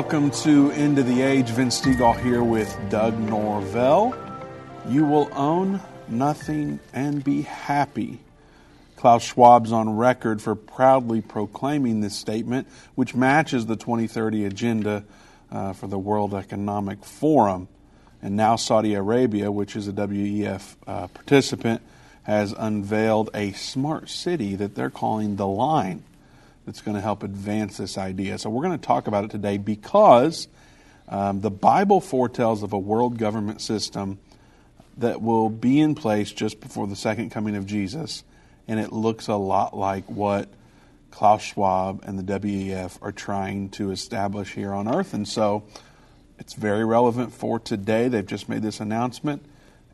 Welcome to End of the Age. Vince Stegall here with Doug Norvell. You will own nothing and be happy. Klaus Schwab's on record for proudly proclaiming this statement, which matches the 2030 agenda uh, for the World Economic Forum. And now Saudi Arabia, which is a WEF uh, participant, has unveiled a smart city that they're calling The Line that's going to help advance this idea. So we're going to talk about it today because um, the Bible foretells of a world government system that will be in place just before the second coming of Jesus, and it looks a lot like what Klaus Schwab and the WEF are trying to establish here on Earth. And so it's very relevant for today. They've just made this announcement,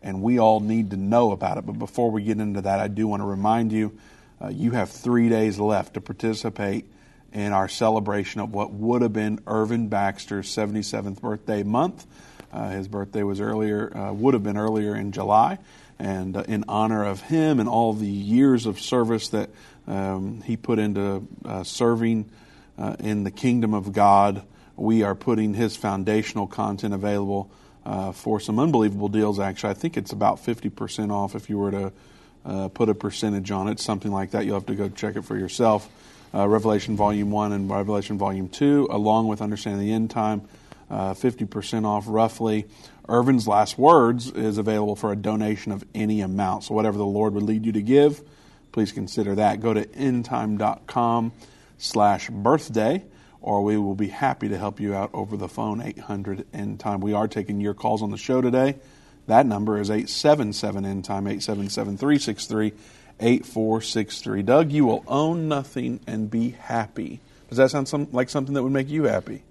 and we all need to know about it. But before we get into that, I do want to remind you uh, you have three days left to participate in our celebration of what would have been Irvin Baxter's 77th birthday month. Uh, his birthday was earlier, uh, would have been earlier in July. And uh, in honor of him and all the years of service that um, he put into uh, serving uh, in the kingdom of God, we are putting his foundational content available for some unbelievable deals. Actually, I think it's about 50% off if you were to uh, put a percentage on it, something like that. You'll have to go check it for yourself. Uh, Revelation Volume 1 and Revelation Volume 2, along with Understanding the End Time, uh, 50% off roughly. Irvin's Last Words is available for a donation of any amount. So, whatever the Lord would lead you to give, please consider that. Go to endtime.com slash birthday or we will be happy to help you out over the phone 800 end time we are taking your calls on the show today that number is 877 end time 877 363 8463 doug you will own nothing and be happy does that sound some, like something that would make you happy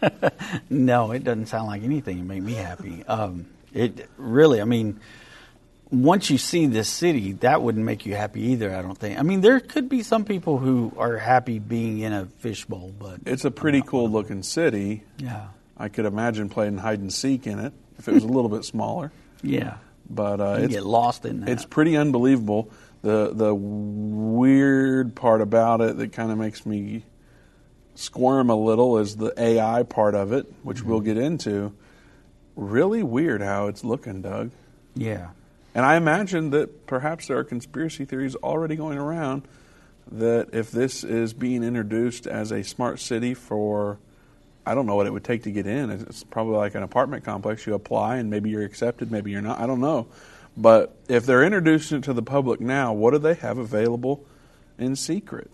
no it doesn't sound like anything to make me happy um, it really i mean once you see this city, that wouldn't make you happy either. I don't think. I mean, there could be some people who are happy being in a fishbowl, but it's a pretty cool looking city. Yeah, I could imagine playing hide and seek in it if it was a little bit smaller. Yeah, but uh, you get lost in that. It's pretty unbelievable. The the weird part about it that kind of makes me squirm a little is the AI part of it, which mm-hmm. we'll get into. Really weird how it's looking, Doug. Yeah. And I imagine that perhaps there are conspiracy theories already going around that if this is being introduced as a smart city for, I don't know what it would take to get in. It's probably like an apartment complex. You apply and maybe you're accepted, maybe you're not. I don't know. But if they're introducing it to the public now, what do they have available in secret?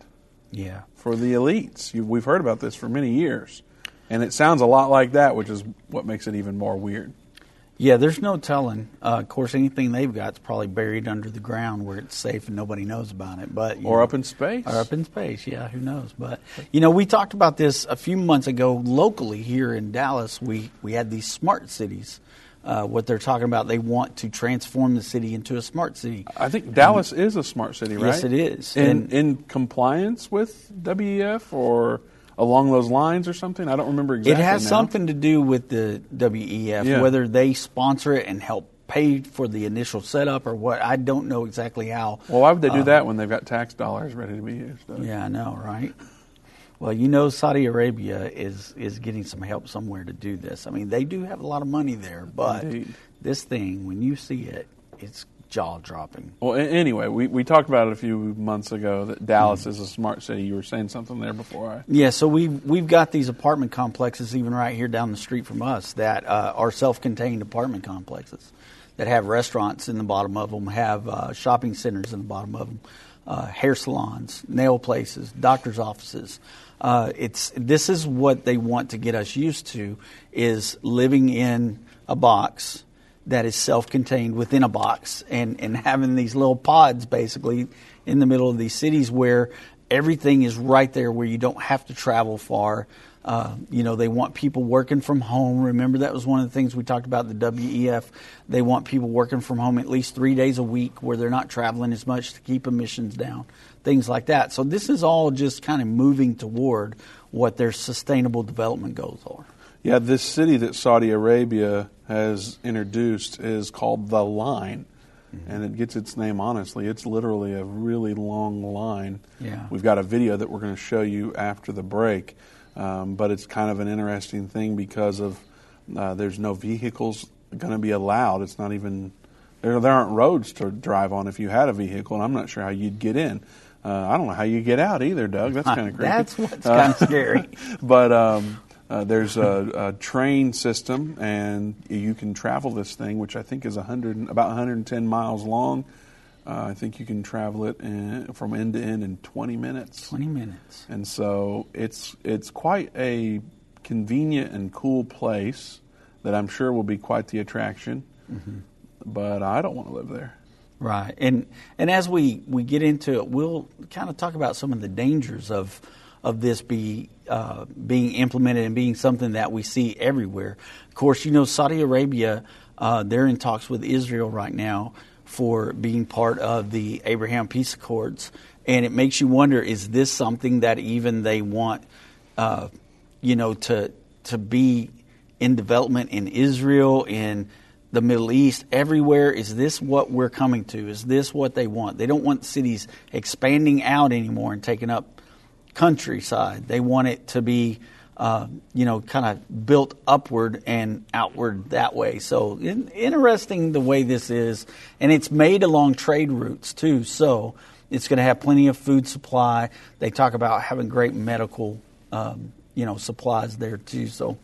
Yeah. For the elites. we've heard about this for many years. And it sounds a lot like that, which is what makes it even more weird. Yeah, there's no telling. Uh, of course, anything they've got is probably buried under the ground where it's safe and nobody knows about it. But or know, up in space, or up in space. Yeah, who knows? But you know, we talked about this a few months ago locally here in Dallas. We we had these smart cities. Uh, what they're talking about, they want to transform the city into a smart city. I think Dallas is a smart city, right? Yes, it is. In, and, in compliance with WEF or along those lines or something? I don't remember exactly. It has now. something to do with the WEF, yeah. whether they sponsor it and help pay for the initial setup or what. I don't know exactly how. Well, why would they do uh, that when they've got tax dollars ready to be used? Though? Yeah, I know, right? Well, you know, Saudi Arabia is is getting some help somewhere to do this. I mean, they do have a lot of money there, but Indeed. this thing, when you see it, it's jaw dropping. Well, anyway, we, we talked about it a few months ago that Dallas mm is a smart city. You were saying something there before I. Yeah, so we've, we've got these apartment complexes even right here down the street from us that uh, are self contained apartment complexes that have restaurants in the bottom of them, have uh, shopping centers in the bottom of them, uh, hair salons, nail places, doctors' offices. Uh, it's this is what they want to get us used to is living in a box that is self-contained within a box and, and having these little pods basically in the middle of these cities where everything is right there where you don't have to travel far. Uh, you know, they want people working from home. Remember, that was one of the things we talked about the WEF. They want people working from home at least three days a week where they're not traveling as much to keep emissions down, things like that. So, this is all just kind of moving toward what their sustainable development goals are. Yeah, this city that Saudi Arabia has introduced is called the Line. Mm-hmm. And it gets its name honestly. It's literally a really long line. Yeah. We've got a video that we're going to show you after the break. Um, but it's kind of an interesting thing because of uh, there's no vehicles going to be allowed. It's not even there. There aren't roads to drive on if you had a vehicle, and I'm not sure how you'd get in. Uh, I don't know how you get out either, Doug. That's kind of creepy. That's what's kind of scary. but um, uh, there's a, a, train system, and you can travel this thing, which I think is 100, about 110 miles long. Uh, I think you can travel it in, from end to end in 20 minutes. 20 minutes. And so it's it's quite a convenient and cool place that I'm sure will be quite the attraction. Mm-hmm. But I don't want to live there. Right, and and as we, we get into it, we'll kind of talk about some of the dangers of of this be uh, being implemented and being something that we see everywhere. Of course, you know Saudi Arabia, uh, they're in talks with Israel right now for being part of the Abraham Peace Accords, and it makes you wonder: is this something that even they want, uh, you know, to to be in development in Israel in the Middle East, everywhere. Is this what we're coming to? Is this what they want? They don't want cities expanding out anymore and taking up countryside. They want it to be, uh, you know, kind of built upward and outward that way. So in, interesting the way this is, and it's made along trade routes too. So it's going to have plenty of food supply. They talk about having great medical, um, you know, supplies there too. So.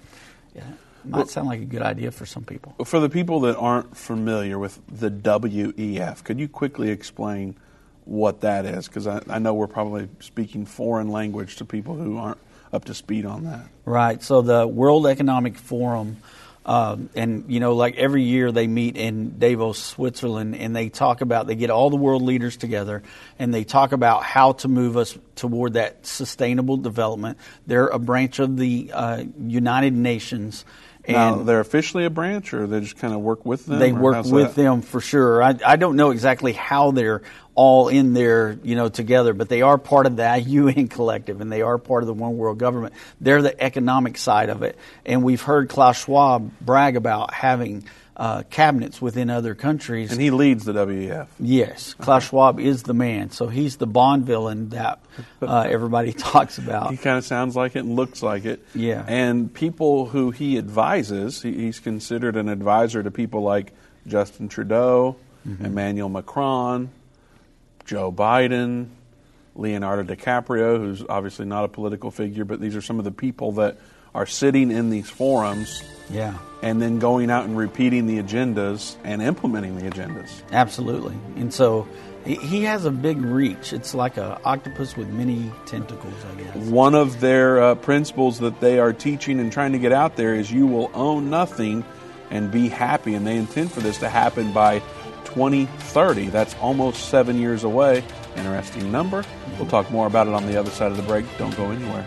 Yeah. Might well, sound like a good idea for some people. For the people that aren't familiar with the WEF, could you quickly explain what that is? Because I, I know we're probably speaking foreign language to people who aren't up to speed on that. Right. So the World Economic Forum. Um, and you know, like every year they meet in Davos, Switzerland, and they talk about they get all the world leaders together, and they talk about how to move us toward that sustainable development. They're a branch of the uh, United Nations, and now, they're officially a branch, or they just kind of work with them. They work with that? them for sure. I, I don't know exactly how they're all in there, you know, together, but they are part of the UN collective, and they are part of the One World Government. They're the economic side of it, and we've heard Klaus Schwab brag about having uh, cabinets within other countries. And he leads the WEF. Yes, Klaus Schwab is the man. So he's the Bond villain that uh, everybody talks about. He kind of sounds like it and looks like it. Yeah. And people who he advises, he, he's considered an advisor to people like Justin Trudeau, mm-hmm. Emmanuel Macron, Joe Biden, Leonardo DiCaprio, who's obviously not a political figure, but these are some of the people that are sitting in these forums yeah. And then going out and repeating the agendas and implementing the agendas. Absolutely. And so he has a big reach. It's like an octopus with many tentacles, I guess. One of their uh, principles that they are teaching and trying to get out there is you will own nothing and be happy. And they intend for this to happen by 2030. That's almost seven years away. Interesting number. We'll talk more about it on the other side of the break. Don't go anywhere.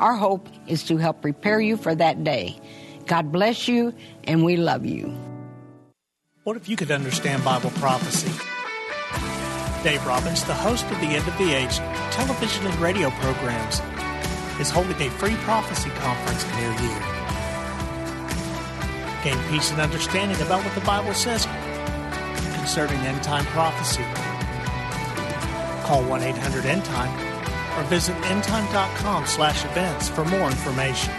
Our hope is to help prepare you for that day. God bless you, and we love you. What if you could understand Bible prophecy? Dave Robbins, the host of the End of the Age television and radio programs, is holding a free prophecy conference near you. Gain peace and understanding about what the Bible says concerning end time prophecy. Call 1 800 End Time or visit endtime.com slash events for more information.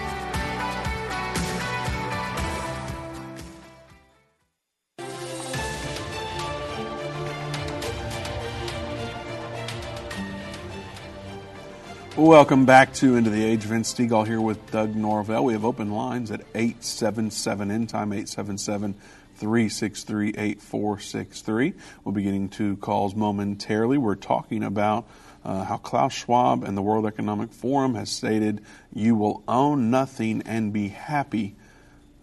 Welcome back to End of the Age. Vince Stegall here with Doug Norvell. We have open lines at 877 End Time, 877 363 8463. We'll be getting to calls momentarily. We're talking about uh, how Klaus Schwab and the World Economic Forum has stated you will own nothing and be happy.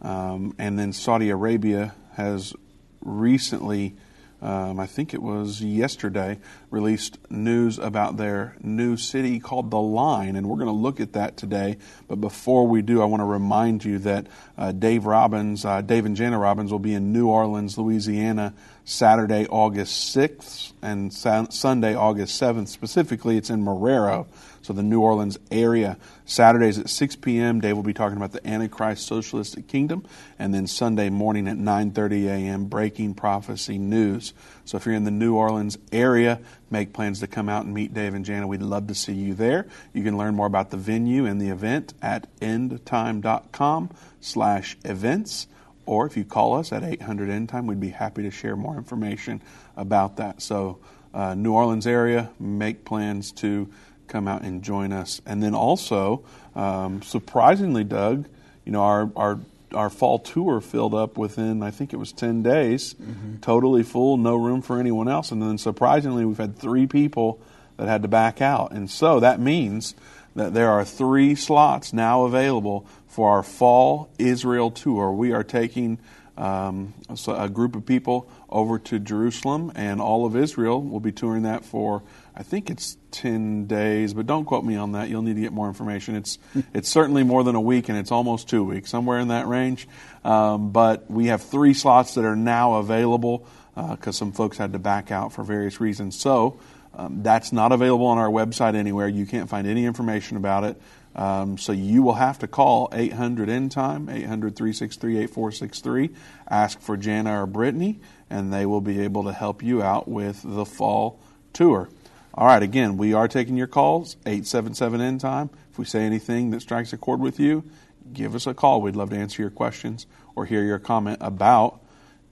Um, and then Saudi Arabia has recently um, I think it was yesterday, released news about their new city called The Line, and we're going to look at that today. But before we do, I want to remind you that uh, Dave Robbins, uh, Dave and Jana Robbins, will be in New Orleans, Louisiana, Saturday, August 6th, and sa- Sunday, August 7th. Specifically, it's in Marrero so the New Orleans area. Saturdays at 6 p.m. Dave will be talking about the Antichrist Socialistic Kingdom, and then Sunday morning at 9:30 a.m. Breaking Prophecy News. So if you're in the New Orleans area, make plans to come out and meet Dave and Jana. We'd love to see you there. You can learn more about the venue and the event at endtime.com/events. Or if you call us at 800 End Time, we'd be happy to share more information about that. So, uh, New Orleans area, make plans to come out and join us. And then also, um, surprisingly, Doug, you know, our, our our fall tour filled up within I think it was ten days, mm-hmm. totally full, no room for anyone else. And then surprisingly, we've had three people that had to back out, and so that means that there are three slots now available for our fall Israel tour. We are taking um, a group of people over to Jerusalem, and all of Israel will be touring that for I think it's 10 days, but don't quote me on that. You'll need to get more information. It's, it's certainly more than a week, and it's almost two weeks, somewhere in that range. Um, but we have three slots that are now available because uh, some folks had to back out for various reasons. So um, that's not available on our website anywhere. You can't find any information about it. Um, so you will have to call 800 End Time, 800 363 8463, ask for Jana or Brittany, and they will be able to help you out with the fall tour. All right, again, we are taking your calls, 877 End Time. If we say anything that strikes a chord with you, give us a call. We'd love to answer your questions or hear your comment about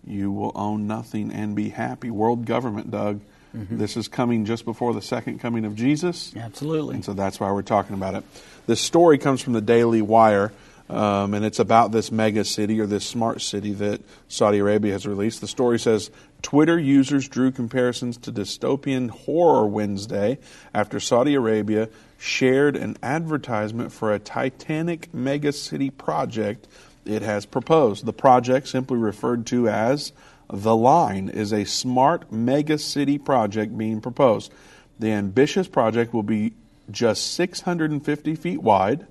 you will own nothing and be happy. World government, Doug. Mm-hmm. This is coming just before the second coming of Jesus. Absolutely. And so that's why we're talking about it. This story comes from the Daily Wire. Um, and it's about this mega city or this smart city that Saudi Arabia has released. The story says Twitter users drew comparisons to dystopian horror Wednesday after Saudi Arabia shared an advertisement for a Titanic mega city project it has proposed. The project, simply referred to as The Line, is a smart mega city project being proposed. The ambitious project will be just 650 feet wide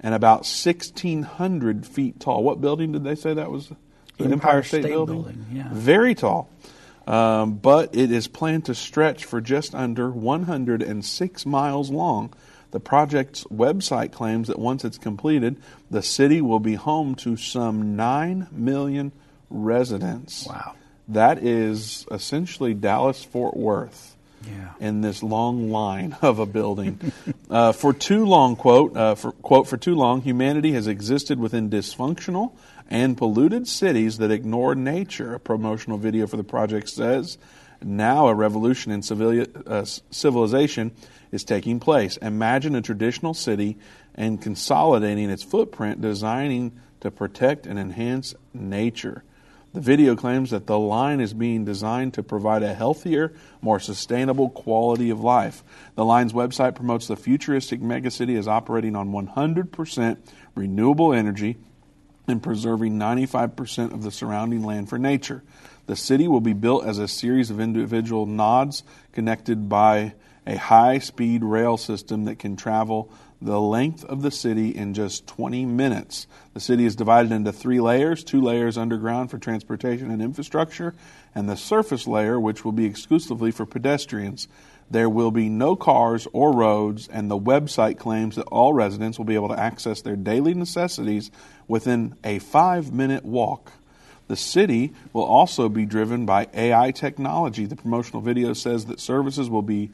and about 1,600 feet tall. What building did they say that was? The Empire, Empire State, State, Building. Building yeah. Very tall. Um, but it is planned to stretch for just under 106 miles long. The project's website claims that once it's completed, the city will be home to some 9 million residents. Wow. That is essentially Dallas Fort Worth yeah. in this long line of a building. uh, for too long, quote, uh, for, quote, for too long, humanity has existed within dysfunctional and polluted cities that ignore nature. A promotional video for the project says, now a revolution in uh, civilization is taking place. Imagine a traditional city and consolidating its footprint, designing to protect and enhance nature. The video claims that the line is being designed to provide a healthier, more sustainable quality of life. The line's website promotes the futuristic megacity as operating on 100% renewable energy and preserving 95% of the surrounding land for nature. The city will be built as a series of individual nodes connected by a high speed rail system that can travel the length of the city in just 20 minutes. The city is divided into three layers two layers underground for transportation and infrastructure, and the surface layer, which will be exclusively for pedestrians. There will be no cars or roads, and the website claims that all residents will be able to access their daily necessities within a five minute walk. The city will also be driven by AI technology. The promotional video says that services will be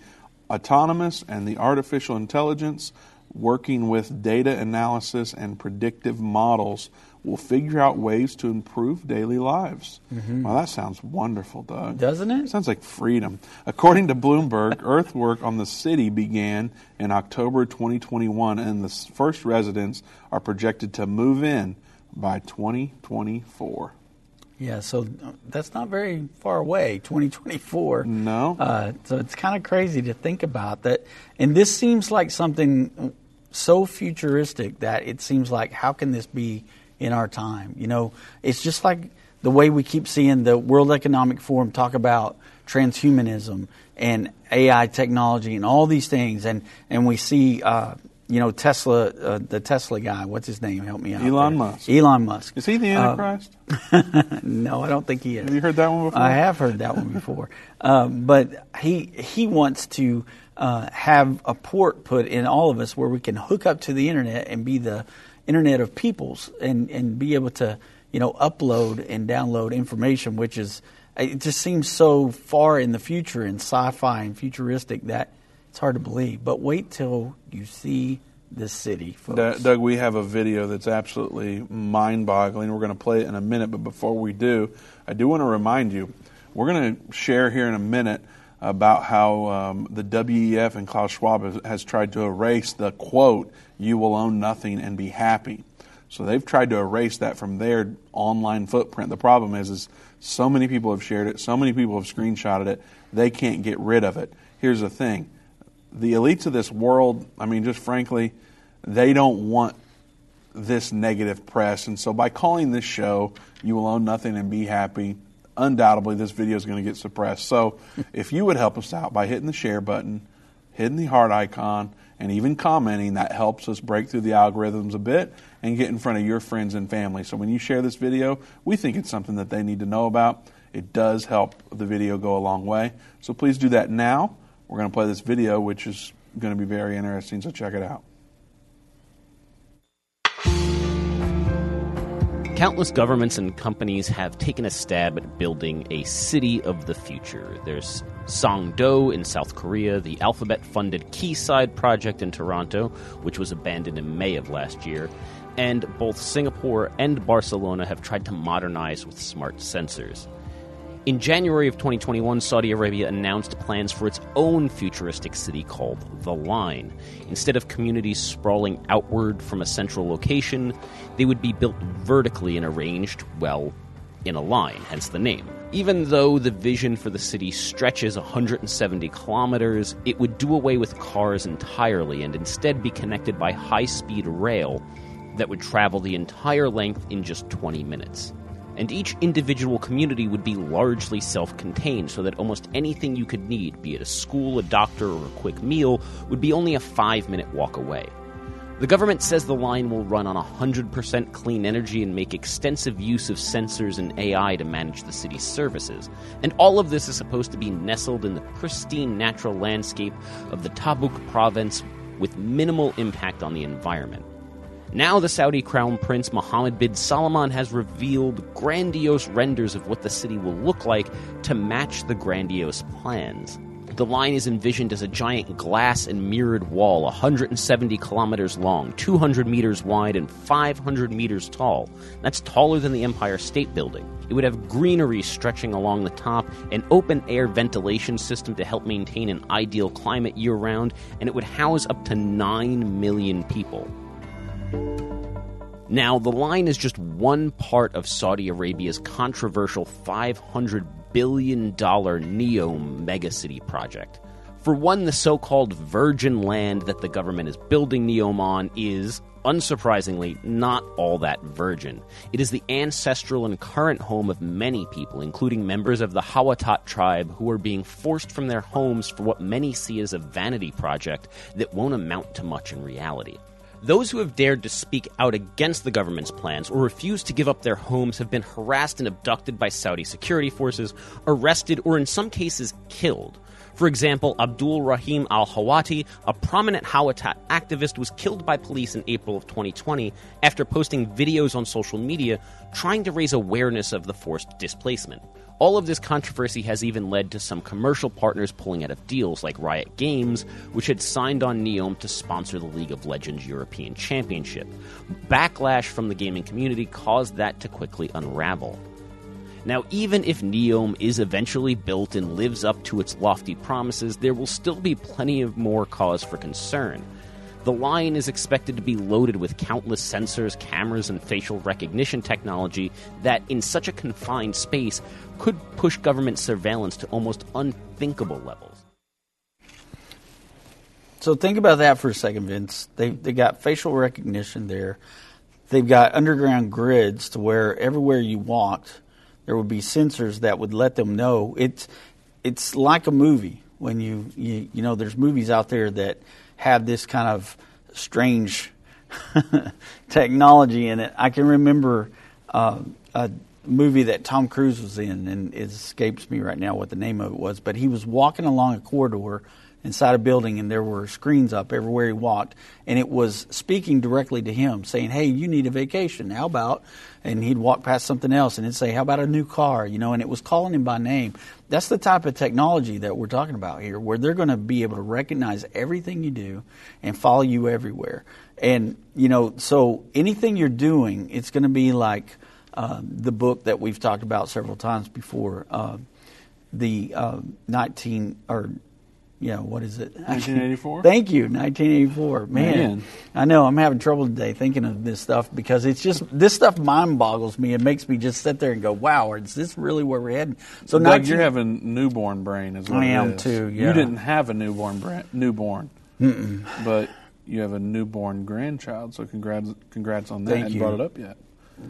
autonomous and the artificial intelligence working with data analysis and predictive models will figure out ways to improve daily lives. Mm-hmm. Well, that sounds wonderful, Doug. Doesn't it? Sounds like freedom. According to Bloomberg, earthwork on the city began in October 2021, and the first residents are projected to move in by 2024. Yeah, so uh, that's not very far away, 2024. No. Uh, so it's kind of crazy to think about that. And this seems like something so futuristic that it seems like, how can this be in our time? You know, it's just like the way we keep seeing the World Economic Forum talk about transhumanism and AI technology and all these things. And, and we see, uh, you know, Tesla, uh, the Tesla guy, what's his name? Help me out. Elon there. Musk. Elon Musk. Is he the uh, Antichrist? Uh, no, I don't think he is. Have you heard that one before? I have heard that one before. Um, but he he wants to uh, have a port put in all of us where we can hook up to the internet and be the internet of peoples and, and be able to, you know, upload and download information, which is, it just seems so far in the future and sci-fi and futuristic that – it's hard to believe, but wait till you see this city, folks. Doug, we have a video that's absolutely mind boggling. We're going to play it in a minute, but before we do, I do want to remind you we're going to share here in a minute about how um, the WEF and Klaus Schwab has, has tried to erase the quote, you will own nothing and be happy. So they've tried to erase that from their online footprint. The problem is, is so many people have shared it, so many people have screenshotted it, they can't get rid of it. Here's the thing the elites of this world, I mean, just frankly, they don't want this negative press. And so by calling this show, You Will Own Nothing and Be Happy, undoubtedly this video is going to get suppressed. So if you would help us out by hitting the share button, hitting the heart icon, and even commenting, that helps us break through the algorithms a bit and get in front of your friends and family. So when you share this video, we think it's something that they need to know about. It does help the video go a long way. So please do that now. We're going to play this video, which is going to be very interesting, so check it out. Countless governments and companies have taken a stab at building a city of the future. There's Songdo in South Korea, the Alphabet funded Quayside project in Toronto, which was abandoned in May of last year, and both Singapore and Barcelona have tried to modernize with smart sensors. In January of 2021, Saudi Arabia announced plans for its own futuristic city called The Line. Instead of communities sprawling outward from a central location, they would be built vertically and arranged, well, in a line, hence the name. Even though the vision for the city stretches 170 kilometers, it would do away with cars entirely and instead be connected by high speed rail that would travel the entire length in just 20 minutes and each individual community would be largely self contained so that almost anything you could need, be it a school, a doctor, or a quick meal, would be only a five minute walk away. The government says the line will run on 100% clean energy and make extensive use of sensors and AI to manage the city's services. And all of this is supposed to be nestled in the pristine natural landscape of the Tabuk province with minimal impact on the environment. Now, the Saudi crown prince Mohammed bin Salman has revealed grandiose renders of what the city will look like to match the grandiose plans. The line is envisioned as a giant glass and mirrored wall, 170 kilometers long, 200 meters wide, and 500 meters tall. That's taller than the Empire State Building. It would have greenery stretching along the top, an open air ventilation system to help maintain an ideal climate year round, and it would house up to 9 million people. Now, the line is just one part of Saudi Arabia's controversial $500 billion NEOM megacity project. For one, the so called virgin land that the government is building NEOM on is, unsurprisingly, not all that virgin. It is the ancestral and current home of many people, including members of the Hawatat tribe who are being forced from their homes for what many see as a vanity project that won't amount to much in reality. Those who have dared to speak out against the government's plans or refused to give up their homes have been harassed and abducted by Saudi security forces, arrested, or in some cases killed. For example, Abdul Rahim al Hawati, a prominent Hawatat activist, was killed by police in April of 2020 after posting videos on social media trying to raise awareness of the forced displacement. All of this controversy has even led to some commercial partners pulling out of deals like Riot Games, which had signed on Neom to sponsor the League of Legends European Championship. Backlash from the gaming community caused that to quickly unravel. Now, even if Neom is eventually built and lives up to its lofty promises, there will still be plenty of more cause for concern. The line is expected to be loaded with countless sensors, cameras, and facial recognition technology that, in such a confined space, could push government surveillance to almost unthinkable levels. So think about that for a second, Vince. They they got facial recognition there. They've got underground grids to where everywhere you walked, there would be sensors that would let them know. It's it's like a movie when you you, you know there's movies out there that have this kind of strange technology in it. I can remember uh, a movie that Tom Cruise was in, and it escapes me right now what the name of it was, but he was walking along a corridor inside a building and there were screens up everywhere he walked and it was speaking directly to him saying hey you need a vacation. How about and he'd walk past something else and it'd say how about a new car? You know and it was calling him by name. That's the type of technology that we're talking about here where they're going to be able to recognize everything you do and follow you everywhere. And you know so anything you're doing it's going to be like uh, the book that we've talked about several times before uh, the uh, 19 or yeah, what is it? 1984. Thank you, 1984. Man, Man. I know I'm having trouble today thinking of this stuff because it's just this stuff mind boggles me. It makes me just sit there and go, "Wow, is this really where we're heading?" So, Doug, 19 you're having newborn brain, as well. I am too, You didn't have a newborn brain, newborn, but you have a newborn grandchild. So congrats, congrats on that. Thank you. brought it up yet.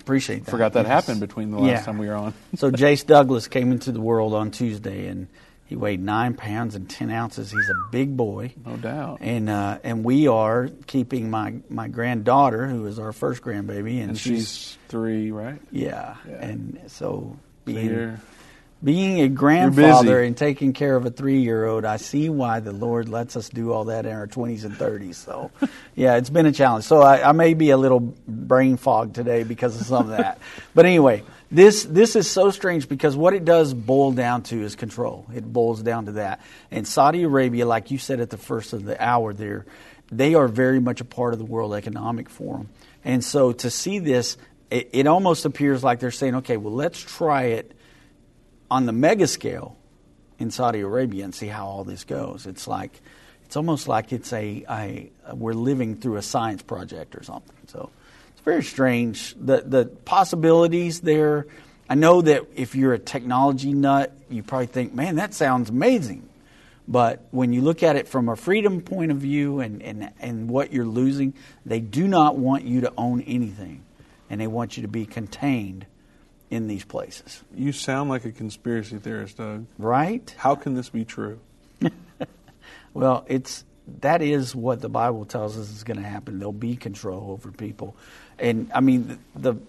appreciate that. Forgot that Yes. happened between the last Yeah. time we were on. so Jace Douglas came into the world on Tuesday, and he weighed nine pounds and ten ounces. He's a big boy. No doubt. And uh, and we are keeping my, my granddaughter, who is our first grandbaby, and, And she's three, right? yeah, Yeah. and so So being you're- being a grandfather and taking care of a three year old, I see why the Lord lets us do all that in our 20s and 30s. So, yeah, it's been a challenge. So, I, I may be a little brain fogged today because of some of that. But anyway, this, this is so strange because what it does boil down to is control. It boils down to that. And Saudi Arabia, like you said at the first of the hour there, they are very much a part of the World Economic Forum. And so to see this, it, it almost appears like they're saying, okay, well, let's try it on the mega scale in Saudi Arabia and see how all this goes. It's like it's almost like it's a, a we're living through a science project or something. So very strange. The the possibilities there. I know that if you're a technology nut, you probably think, man, that sounds amazing. But when you look at it from a freedom point of view and, and, and what you're losing, they do not want you to own anything. And they want you to be contained in these places. You sound like a conspiracy theorist, Doug. Right? How can this be true? Well, it's that is what the Bible tells us is going to happen. There'll be control over people, and I mean the, the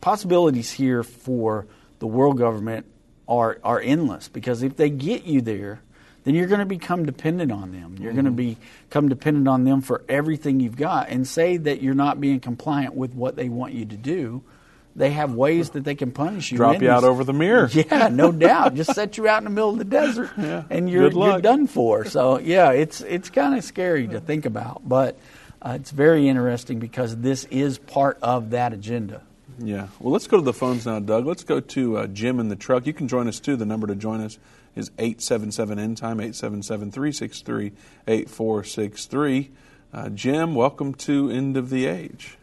possibilities here for the world government are are endless because if they get you there, then you're going to become dependent on them. You're going to mm-hmm. become dependent on them for everything you've got, and say that you're not being compliant with what they want you to do. They have ways that they can punish you. Drop you out over the mirror. Yeah, no doubt. Just set you out in the middle of the desert, Yeah, and you're you're done for. So yeah, it's it's kind of scary to think about, but uh, it's very interesting because this is part of that agenda. Yeah. Well, let's go to the phones now, Doug. Let's go to uh, Jim in the truck. You can join us too. The number to join us is 877 end time 877 363 8463. Uh, Jim, welcome to End of the Age.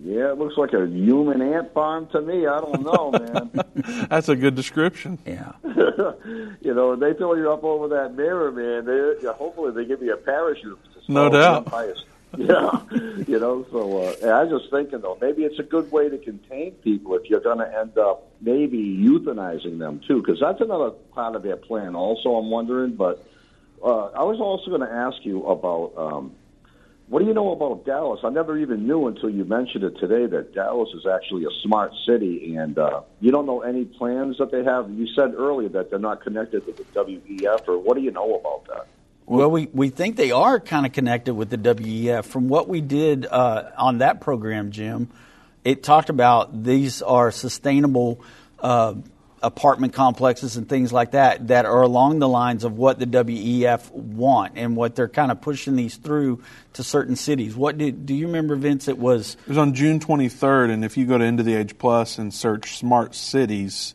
Yeah, it looks like a human ant farm to me. I don't know, man. That's a good description. Yeah, you know, they throw you up over that mirror, man. They, yeah, hopefully, they give you a parachute. to No doubt. Yeah, you know. So uh, I was just thinking, though, maybe it's a good way to contain people if you're going to end up maybe euthanizing them too, because that's another part of their plan. Also, I'm wondering, but uh, I was also going to ask you about. Um, what do you know about Dallas? I never even knew until you mentioned it today that Dallas is actually a smart city, and uh, you don't know any plans that they have. You said earlier that they're not connected to the WEF, or what do you know about that? Well, we, we think they are kind of connected with the WEF. From what we did uh, on that program, Jim, it talked about these are sustainable uh, apartment complexes and things like that that are along the lines of what the WEF want and what they're kind of pushing these through to certain cities. What did do you remember, Vince? It was it was on June 23rd, and if you go to of the Age Plus and search smart cities,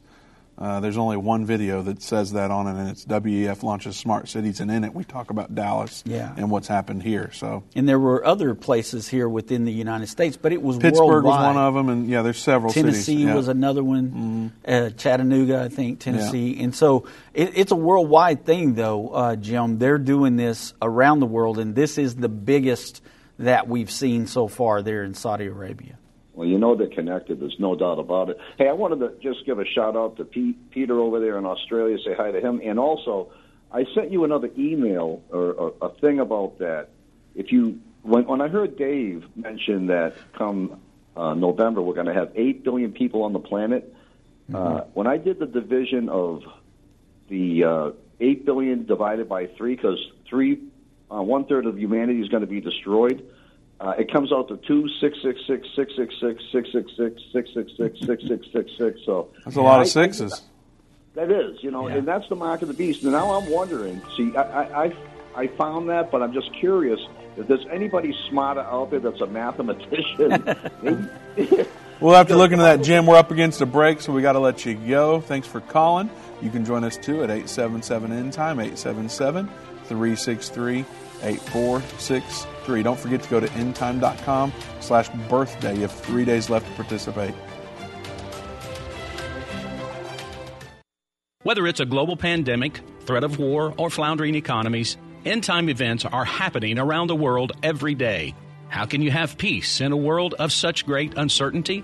uh, there's only one video that says that on it, and it's WEF launches smart cities, and in it we talk about Dallas Yeah. and what's happened here. So and there were other places here within the United States, but it was Pittsburgh was one of them, and yeah, there's several Tennessee cities. Yeah. Mm-hmm. was another one. Uh, Chattanooga, I think, Tennessee. And so it, it's a worldwide thing, though, uh, Jim. They're doing this around the world, and this is the biggest that we've seen so far there in Saudi Arabia. Well, you know they're connected. There's no doubt about it. Hey, I wanted to just give a shout out to Pete, Peter over there in Australia. Say hi to him, and also I sent you another email or, or a thing about that. If you when when I heard Dave mention that come uh, November we're going to have eight billion people on the planet. Uh, when I did the division of the uh, eight billion divided by three, because three uh, one third of humanity is going to be destroyed. Uh, it comes out to two six six six six six six six six six six six six six six six six. So That's a lot of sixes. that is, you know, and that's the mark of the beast. And now I'm wondering. See, I, I, I, found that, but I'm just curious if there's anybody smarter out there that's a mathematician. We'll have to look into that, Jim. We're up against a break, so we got to let you go. Thanks for calling. You can join us too at 877 End Time, 877 363 8463. Don't forget to go to endtime.com slash birthday. You have three days left to participate. Whether it's a global pandemic, threat of war, or floundering economies, end time events are happening around the world every day. How can you have peace in a world of such great uncertainty?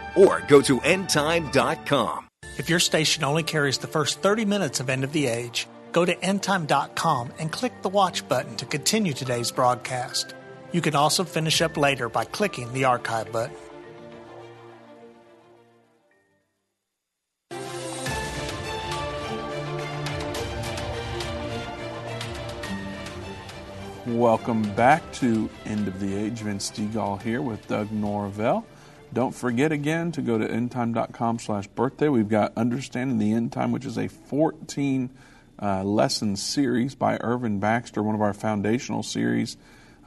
or go to endtime.com. If your station only carries the first 30 minutes of End of the Age, go to endtime.com and click the watch button to continue today's broadcast. You can also finish up later by clicking the archive button. Welcome back to End of the Age. Vince Stegall here with Doug Norvell. Don't forget again to go to endtime.com slash birthday. We've got Understanding the End Time, which is a 14 uh, lesson series by Irvin Baxter, one of our foundational series.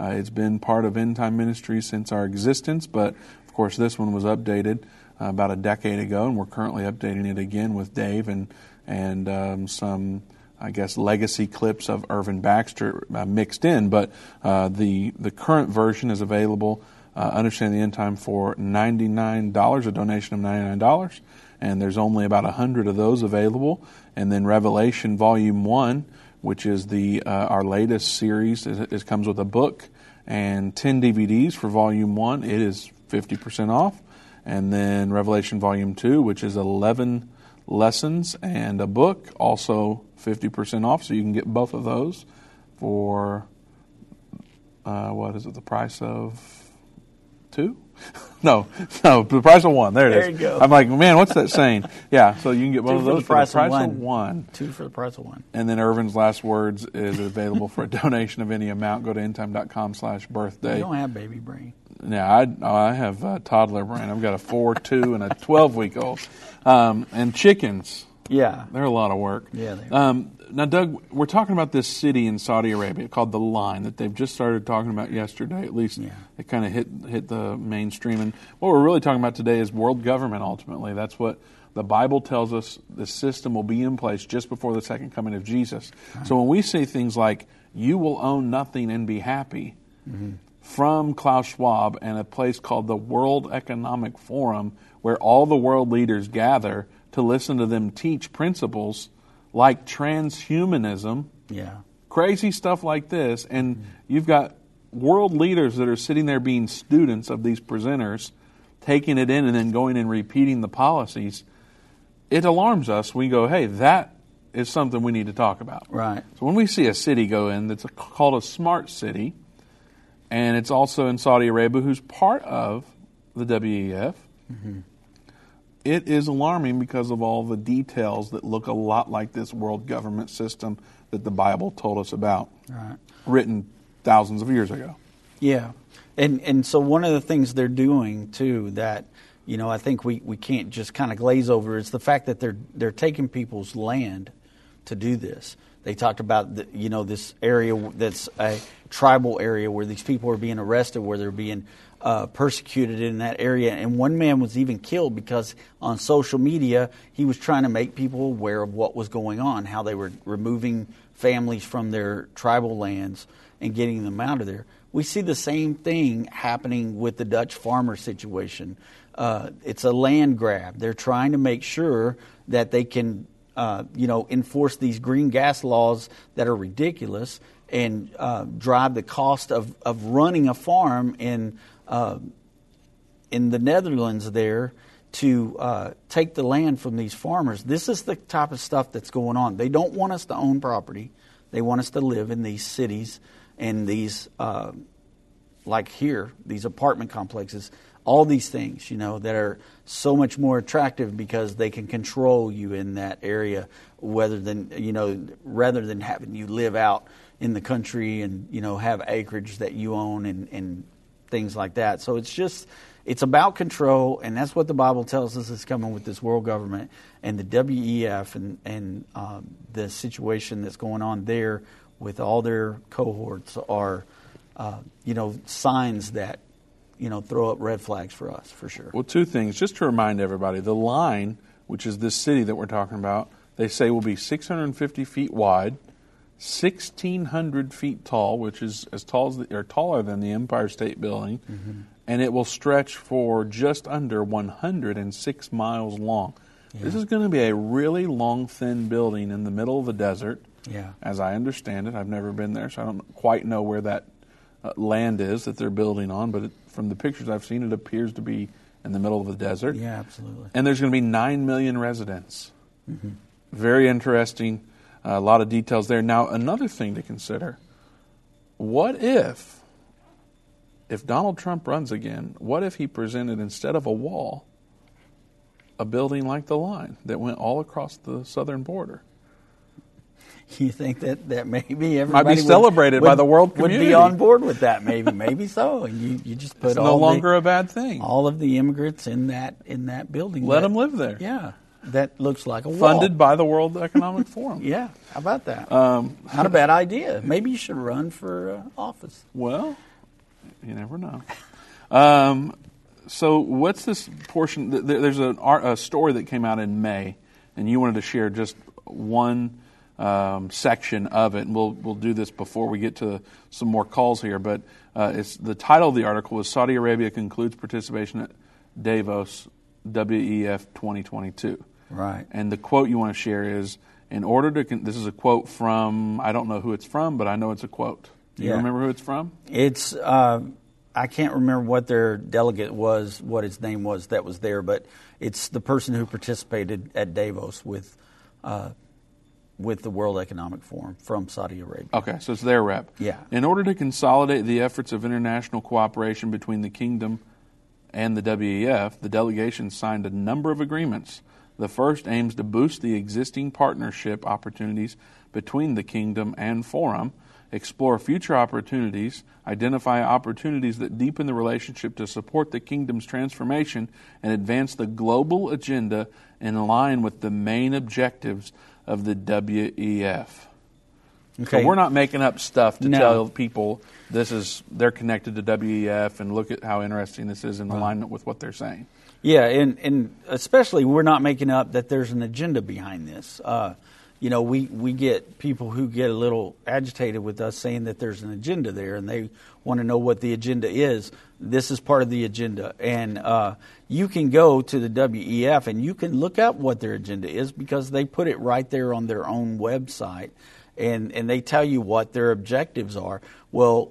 Uh, it's been part of End Time Ministry since our existence, but of course, this one was updated uh, about a decade ago, and we're currently updating it again with Dave and, and um, some. I guess legacy clips of Irvin Baxter uh, mixed in, but uh, the the current version is available. Uh, Understand the End Time for ninety nine dollars, a donation of ninety nine dollars, and there's only about hundred of those available. And then Revelation Volume One, which is the uh, our latest series, it, it comes with a book and ten DVDs for Volume One. It is fifty percent off, and then Revelation Volume Two, which is eleven lessons and a book, also 50% off, so you can get both of those for uh, what is it? The price of two? no, no, the price of one. There it is. There you go. I'm like, man, what's that saying? Yeah, so you can get one Two of for those the price, for the price of, of one. one. Two for the price of one. And then Irvin's last words is available for a donation of any amount. Go to endtime.com slash birthday. You don't have baby brain. Yeah, I, I have toddler brain. I've got a four, two, and a 12 week old. Um, and chickens. Yeah. They're a lot of work. Yeah, they are. Um, now, Doug, we're talking about this city in Saudi Arabia called the Line that they've just started talking about yesterday. At least Yeah. it kind of hit hit the mainstream. And what we're really talking about today is world government. Ultimately, that's what the Bible tells us. The system will be in place just before the second coming of Jesus. So when we say things like "You will own nothing and be happy," mm-hmm. from Klaus Schwab and a place called the World Economic Forum, where all the world leaders gather to listen to them teach principles like transhumanism, Yeah. crazy stuff like this. And you've got world leaders that are sitting there being students of these presenters, taking it in and then going and repeating the policies. It alarms us. We go, hey, that is something we need to talk about. Right. So when we see a city go in that's a, called a smart city, and it's also in Saudi Arabia, who's part of the WEF, mm-hmm. It is alarming because of all the details that look a lot like this world government system that the Bible told us about, Right. written thousands of years ago. Yeah, and and so one of the things they're doing too that you know I think we, we can't just kind of glaze over is the fact that they're they're taking people's land to do this. They talked about the, you know this area that's a tribal area where these people are being arrested, where they're being uh, persecuted in that area, and one man was even killed because on social media he was trying to make people aware of what was going on, how they were removing families from their tribal lands and getting them out of there. We see the same thing happening with the Dutch farmer situation. Uh, it's a land grab. They're trying to make sure that they can, uh, you know, enforce these green gas laws that are ridiculous and uh, drive the cost of, of running a farm in uh, in the Netherlands there to uh, take the land from these farmers. This is the type of stuff that's going on. They don't want us to own property. They want us to live in these cities and these, uh, like here, these apartment complexes. All these things, you know, that are so much more attractive because they can control you in that area, rather than you know, rather than having you live out in the country and you know have acreage that you own and, and things like that. So it's just it's about control, and that's what the Bible tells us is coming with this world government and the WEF and and um, the situation that's going on there with all their cohorts are uh, you know signs that you know throw up red flags for us for sure. Well, two things. Just to remind everybody, the line, which is this city that we're talking about, they say will be 650 feet wide, 1,600 feet tall, which is as tall as the, or taller than the Empire State Building, and it will stretch for just under 106 miles long. This is going to be a really long, thin building in the middle of the desert. Yeah. As I understand it, I've never been there, so I don't quite know where that uh, land is that they're building on. But it, from the pictures I've seen, it appears to be in the middle of the desert. Yeah, absolutely. And there's going to be 9 million residents. Very interesting. A lot of details there. Now, another thing to consider what if, if Donald Trump runs again, what if he presented instead of a wall, a building like the line that went all across the southern border? You think that, that maybe everybody might be celebrated by the world community would be on board with that? Maybe, maybe so. And you, you just put It's all no the- longer a bad thing. all of the immigrants in that in that building. Let that- them live there. Yeah, that looks like a wall. Funded by the World Economic Forum. Yeah, how about that? Um, Not a bad idea. Maybe you should run for uh, office. Well, you never know. Um, so, what's this portion? th- th- There's an art, a story that came out in May, and you wanted to share just one um, section of it, and we'll we'll do this before we get to some more calls here. But uh, it's the title of the article is Saudi Arabia concludes participation at Davos WEF 2022. Right. And the quote you want to share is in order to con- this is a quote from I don't know who it's from, but I know it's a quote. Do you remember who it's from? It's uh, I can't remember what their delegate was, what his name was that was there, but it's the person who participated at Davos with uh, with the World Economic Forum from Saudi Arabia. Okay, so it's their rep. Yeah. In order to consolidate the efforts of international cooperation between the kingdom and the WEF, the delegation signed a number of agreements. The first aims to boost the existing partnership opportunities between the kingdom and forum, explore future opportunities, identify opportunities that deepen the relationship to support the kingdom's transformation, and advance the global agenda in line with the main objectives of the WEF. Okay. So we're not making up stuff to No. tell people this is they're connected to WEF and look at how interesting this is in alignment with what they're saying. Yeah, and, and especially we're not making up that there's an agenda behind this. Uh, you know, we, we get people who get a little agitated with us saying that there's an agenda there and they want to know what the agenda is. This is part of the agenda. And uh, you can go to the WEF and you can look up what their agenda is because they put it right there on their own website and, and they tell you what their objectives are. Well,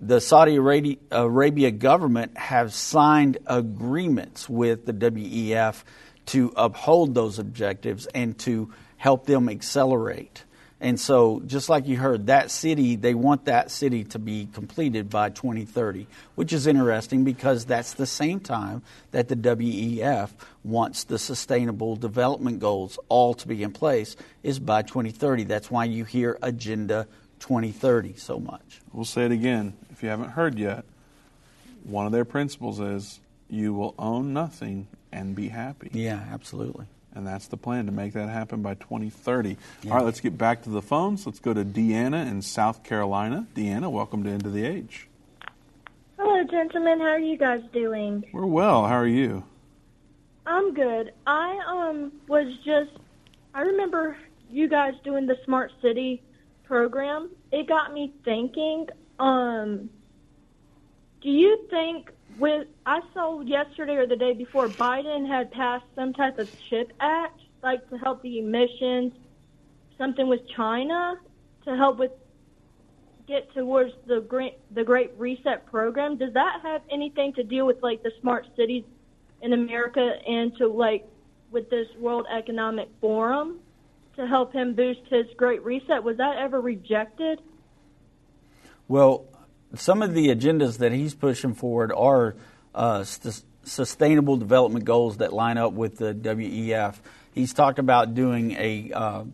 the Saudi Arabia, government have signed agreements with the WEF to uphold those objectives and to help them accelerate. And so, just like you heard, that city, they want that city to be completed by 2030, which is interesting because that's the same time that the WEF wants the Sustainable Development Goals all to be in place, is by 2030. That's why you hear Agenda 2030 so much. We'll say it again if you haven't heard yet. One of their principles is you will own nothing and be happy. Yeah, absolutely. And that's the plan to make that happen by 2030. All right, let's get back to the phones. Let's go to Deanna in South Carolina. Deanna, welcome to End of the Age. Hello, gentlemen. How are you guys doing? We're well. How are you? I'm good. I um was just I remember you guys doing the Smart City program. It got me thinking. Um, do you think with I saw yesterday or the day before Biden had passed some type of chip act, like to help the emissions, something with China to help with get towards the great the Great Reset program. Does that have anything to do with like the smart cities in America and to like with this World Economic Forum to help him boost his Great Reset? Was that ever rejected? Well, some of the agendas that he's pushing forward are uh, st- sustainable development goals that line up with the WEF. He's talked about doing a uh,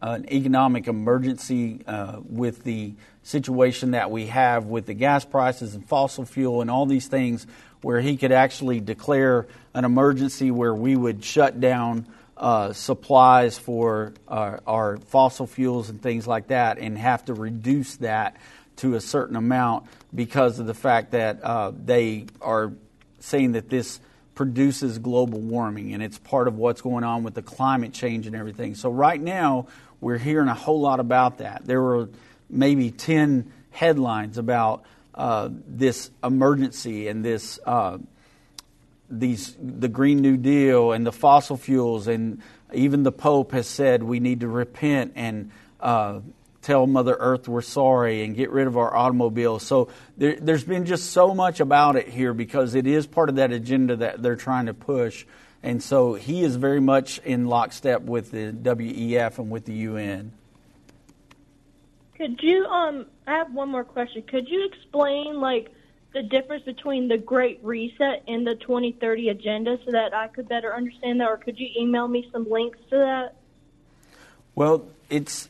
an economic emergency uh, with the situation that we have with the gas prices and fossil fuel and all these things, where he could actually declare an emergency where we would shut down uh, supplies for our, our fossil fuels and things like that and have to reduce that to a certain amount because of the fact that uh, they are saying that this produces global warming and it's part of what's going on with the climate change and everything. So, right now, we're hearing a whole lot about that. There were maybe 10 headlines about uh, this emergency and this. Uh, these the Green New Deal and the fossil fuels, and even the Pope has said we need to repent and uh, tell Mother Earth we're sorry and get rid of our automobiles. So there, there's been just so much about it here because it is part of that agenda that they're trying to push. And so he is very much in lockstep with the WEF and with the UN. Could you um I have one more question. Could you explain like the difference between the Great Reset and the 2030 agenda so that I could better understand that or could you email me some links to that? Well, it's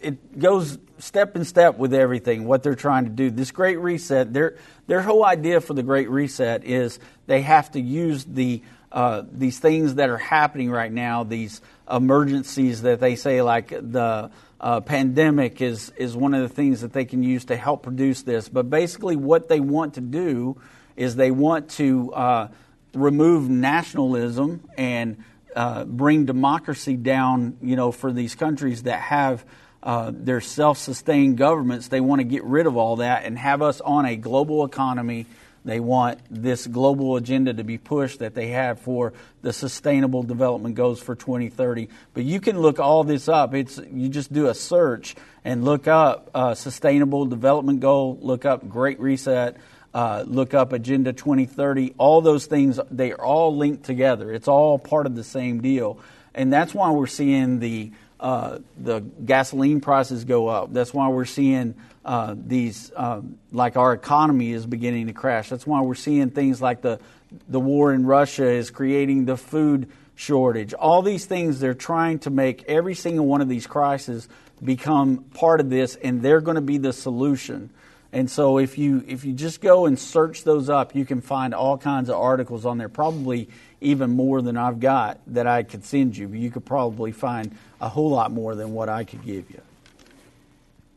it goes step in step with everything what they're trying to do. This Great Reset, their their whole idea for the Great Reset is they have to use the uh, these things that are happening right now, these emergencies that they say, like the uh, pandemic, is is one of the things that they can use to help produce this. But basically, what they want to do is they want to uh, remove nationalism and uh, bring democracy down. You know, for these countries that have uh, their self-sustained governments, they want to get rid of all that and have us on a global economy. They want this global agenda to be pushed that they have for the Sustainable Development Goals for 2030. But you can look all this up. It's you just do a search and look up uh, Sustainable Development Goal, look up Great Reset, uh, look up Agenda 2030. All those things they are all linked together. It's all part of the same deal, and that's why we're seeing the uh, the gasoline prices go up. That's why we're seeing uh, these, um, like our economy is beginning to crash. That's why we're seeing things like the the war in Russia is creating the food shortage. All these things, they're trying to make every single one of these crises become part of this, and they're going to be the solution. And so, if you if you just go and search those up, you can find all kinds of articles on there. Probably even more than I've got that I could send you. You could probably find a whole lot more than what I could give you.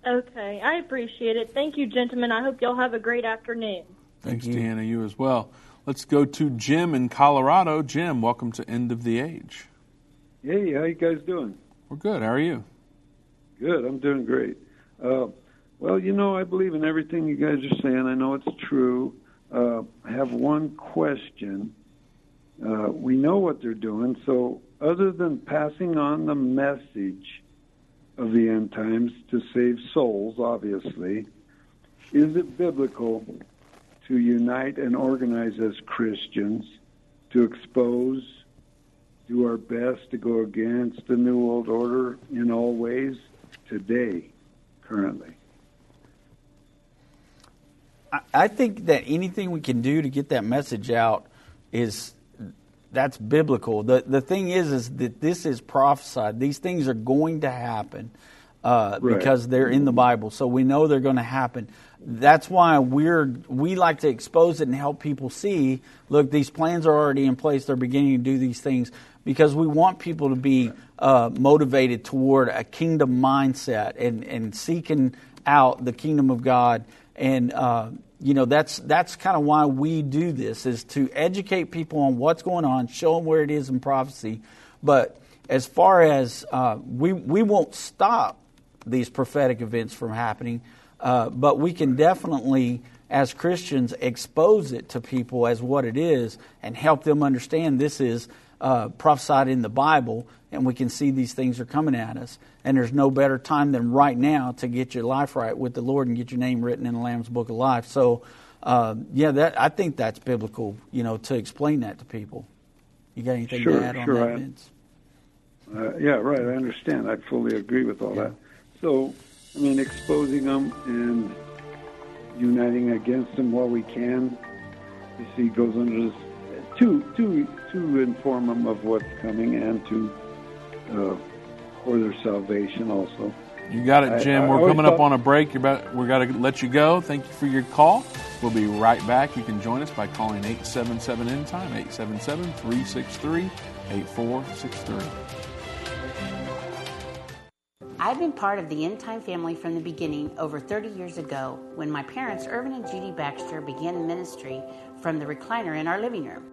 Okay, I appreciate it. Thank you, gentlemen. I hope y'all have a great afternoon. Thanks, Thank you. Deanna. You as well. Let's go to Jim in Colorado. Jim, welcome to End of the Age. Hey, how you guys doing? We're good. How are you? Good. I'm doing great. Uh, well, you know, I believe in everything you guys are saying. I know it's true. Uh, I have one question. Uh, we know what they're doing, so other than passing on the message of the end times to save souls, obviously, is it biblical to unite and organize as Christians to expose, do our best to go against the New World Order in all ways today, currently? I think that anything we can do to get that message out is that's biblical. The the thing is, is that this is prophesied. These things are going to happen uh, right. because they're in the Bible, so we know they're going to happen. That's why we're we like to expose it and help people see. Look, these plans are already in place. They're beginning to do these things because we want people to be uh, motivated toward a kingdom mindset and and seeking out the kingdom of God and uh, you know that's that's kind of why we do this is to educate people on what's going on, show them where it is in prophecy. But as far as uh, we we won't stop these prophetic events from happening, uh, but we can definitely, as Christians, expose it to people as what it is and help them understand this is uh, prophesied in the Bible, and we can see these things are coming at us. And there's no better time than right now to get your life right with the Lord and get your name written in the Lamb's Book of Life. So, uh, yeah, that I think that's biblical. You know, to explain that to people. You got anything sure, to add on sure, that, Vince? Uh, yeah, right. I understand. I fully agree with all yeah. that. So, I mean, exposing them and uniting against them while we can. You see, goes under this to to to inform them of what's coming and to uh, for their salvation also. You got it, Jim. I, I We're coming up on a break. You're about, we're got to let you go. Thank you for your call. We'll be right back. You can join us by calling 877 End Time, 877 363 8463. I've been part of the End Time family from the beginning over 30 years ago when my parents, Irvin and Judy Baxter, began the ministry from the recliner in our living room.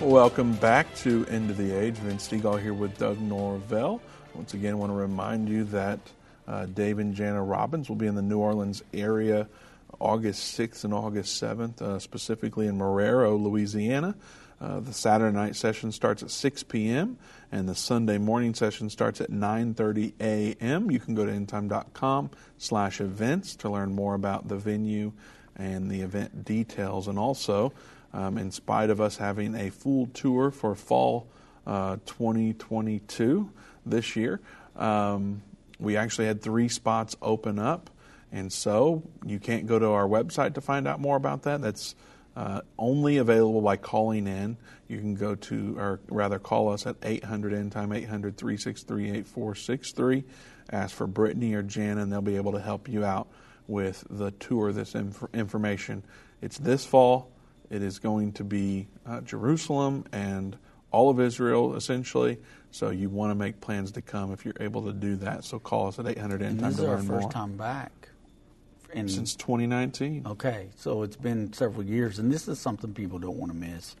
Welcome back to End of the Age. Vince Stegall here with Doug Norvell. Once again, I want to remind you that uh, Dave and Jana Robbins will be in the New Orleans area August 6th and August 7th, uh, specifically in Marrero, Louisiana. Uh, the Saturday night session starts at 6 p.m. and the Sunday morning session starts at 9:30 a.m. You can go to endtime.com slash events to learn more about the venue and the event details. And also, um, in spite of us having a full tour for fall uh, 2022 this year. Um, we actually had three spots open up, and so you can't go to our website to find out more about that. That's uh, only available by calling in. You can go to, or rather call us at 800 End Time, 800 363 8463. ask for Brittany or Jan, and they'll be able to help you out with the tour, this inf- information. It's this fall. It is going to be uh, Jerusalem and all of Israel, essentially. So you want to make plans to come if you're able to do that. So call us at 800 And this is our first more. time back. In, Since 2019. Okay, so it's been several years, and this is something people don't want to miss.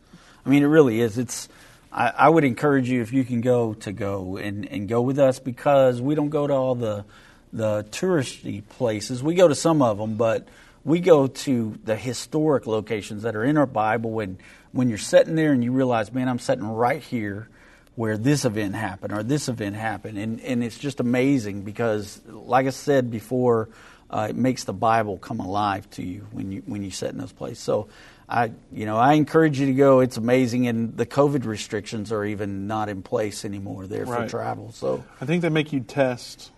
I mean, it really is. It's. I, I would encourage you if you can go to go and, and go with us because we don't go to all the the touristy places. We go to some of them, but we go to the historic locations that are in our Bible. And when you're sitting there and you realize, man, I'm sitting right here where this event happened or this event happened, and and it's just amazing because, like I said before uh, it makes the Bible come alive to you when you when you sit in those places. So, I you know I encourage you to go. It's amazing, and the COVID restrictions are even not in place anymore there for travel. So, I think they make you test,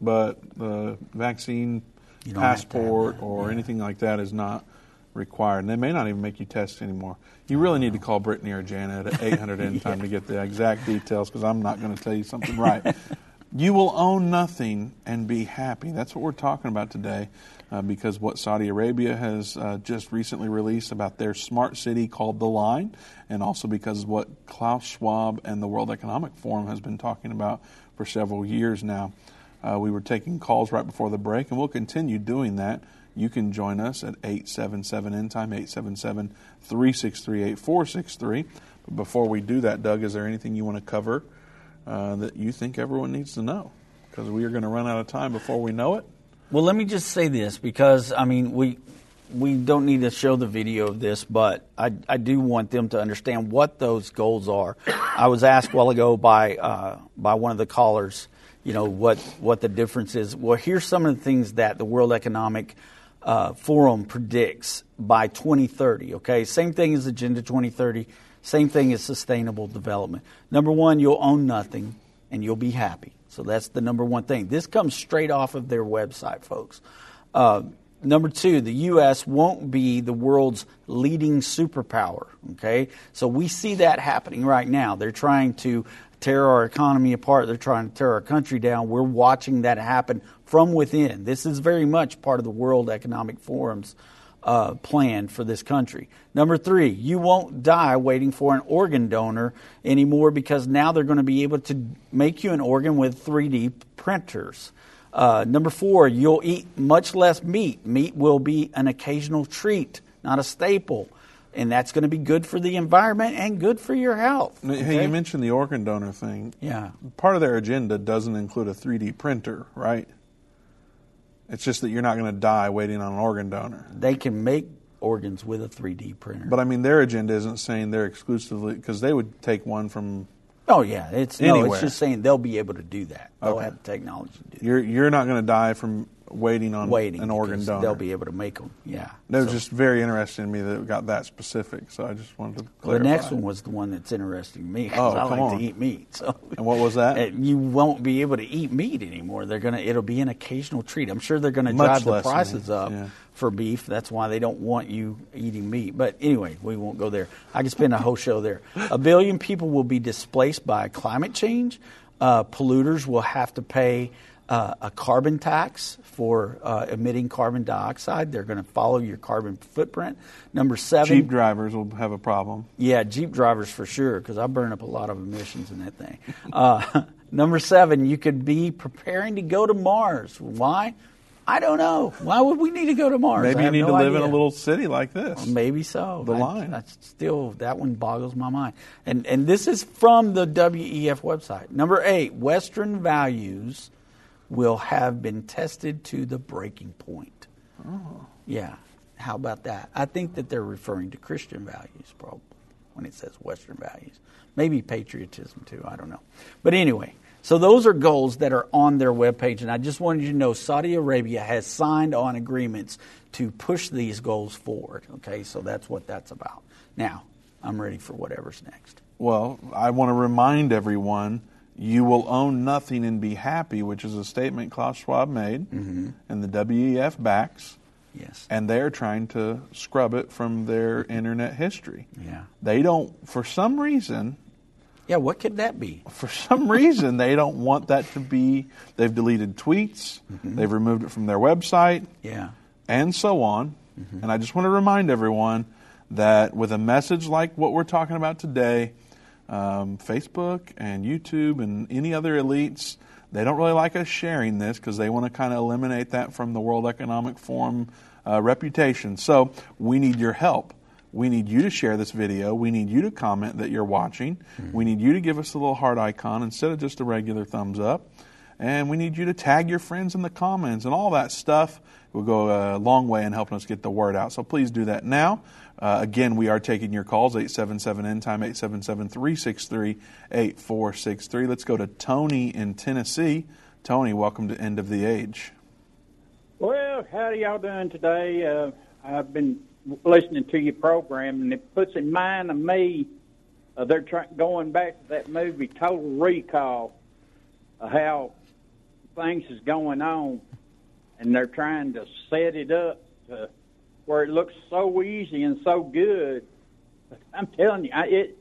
but the vaccine You don't have to have passport or anything like that is not required. And they may not even make you test anymore. You really need to call Brittany or Janet at 800 end time to get the exact details because I'm not going to tell you something right. you will own nothing and be happy. That's what we're talking about today. Uh, because what Saudi Arabia has uh, just recently released about their smart city called The Line, and also because what Klaus Schwab and the World Economic Forum has been talking about for several years now. Uh, we were taking calls right before the break, and we'll continue doing that. You can join us at 877 End Time, 877 363 8463. But before we do that, Doug, is there anything you want to cover uh, that you think everyone needs to know? Because we are going to run out of time before we know it. well, let me just say this because I mean we we don't need to show the video of this, but I, I do want them to understand what those goals are. I was asked a while ago by uh, by one of the callers, you know, what what the difference is. Well, here's some of the things that the World Economic uh, Forum predicts by 2030. Okay, same thing as Agenda 2030. Same thing as sustainable development. Number one, you'll own nothing and you'll be happy. So that's the number one thing. This comes straight off of their website, folks. Uh, number two, the U.S. won't be the world's leading superpower. Okay, so we see that happening right now. They're trying to tear our economy apart. They're trying to tear our country down. We're watching that happen from within. This is very much part of the World Economic Forum's uh, plan for this country. Number three, you won't die waiting for an organ donor anymore because now they're going to be able to make you an organ with 3D printers. Uh, number four, you'll eat much less meat. Meat will be an occasional treat, not a staple. And that's going to be good for the environment and good for your health. Hey, you mentioned the organ donor thing. Yeah. Part of their agenda doesn't include a 3D printer, right? It's just that you're not going to die waiting on an organ donor. They can make organs with a 3D printer. But I mean, their agenda isn't saying they're exclusively because they would take one from. Oh yeah, it's no, Anywhere. it's just saying they'll be able to do that. They'll Okay. have the technology to do You're you're not going to die from waiting on waiting an organ donor. They'll be able to make them. Yeah. That was So- just very interesting to me that it got that specific. So I just wanted to the next one was the one that's interesting to me because Oh, I like on. to eat meat. So And what was that? You won't be able to eat meat anymore. They're gonna. It'll be an occasional treat. I'm sure they're gonna Much drive the prices up yeah. for beef. That's why they don't want you eating meat. But anyway, we won't go there. I could spend a whole show there. A billion people will be displaced by climate change. Uh, polluters will have to pay uh, a carbon tax for uh, emitting carbon dioxide. They're going to follow your carbon footprint. Number seven, Jeep drivers will have a problem. yeah, Jeep drivers for sure, because I burn up a lot of emissions in that thing. Uh, number seven, you could be preparing to go to Mars. Why? I don't know. Why would we need to go to Mars? Maybe you need no to live in a little city like this. Maybe so. The I- line. That's still that one boggles my mind. And and this is from the WEF website. Number eight, Western values will have been tested to the breaking point. Oh. Yeah. How about that? I think that they're referring to Christian values, probably, when it says Western values. Maybe patriotism, too. I don't know. But anyway, so those are goals that are on their webpage. And I just wanted you to know Saudi Arabia has signed on agreements to push these goals forward. Okay, so that's what that's about. Now, I'm ready for whatever's next. Well, I want to remind everyone you will own nothing and be happy, which is a statement Klaus Schwab made, Mm-hmm. and the WEF backs. Yes. And they're trying to scrub it from their internet history. Yeah. They don't, for some reason, Yeah, what could that be? For some reason, they don't want that to be. They've deleted tweets, they've removed it from their website, Yeah. and so on. And I just want to remind everyone that with a message like what we're talking about today, um, Facebook and YouTube and any other elites, they don't really like us sharing this because they want to kind of eliminate that from the World Economic Forum uh, reputation. So we need your help. We need you to share this video. We need you to comment that you're watching. We need you to give us a little heart icon instead of just a regular thumbs up. And we need you to tag your friends in the comments and all that stuff will go a long way in helping us get the word out. So please do that now. Uh, again, we are taking your calls 877 end time 877 363 8463. Let's go to Tony in Tennessee. Tony, welcome to End of the Age. Well, how are y'all doing today? Uh, I've been listening to your program, and it puts in mind of me. Uh, they're try- going back to that movie Total Recall, how things is going on, and they're trying to set it up to where it looks so easy and so good. But I'm telling you, I, it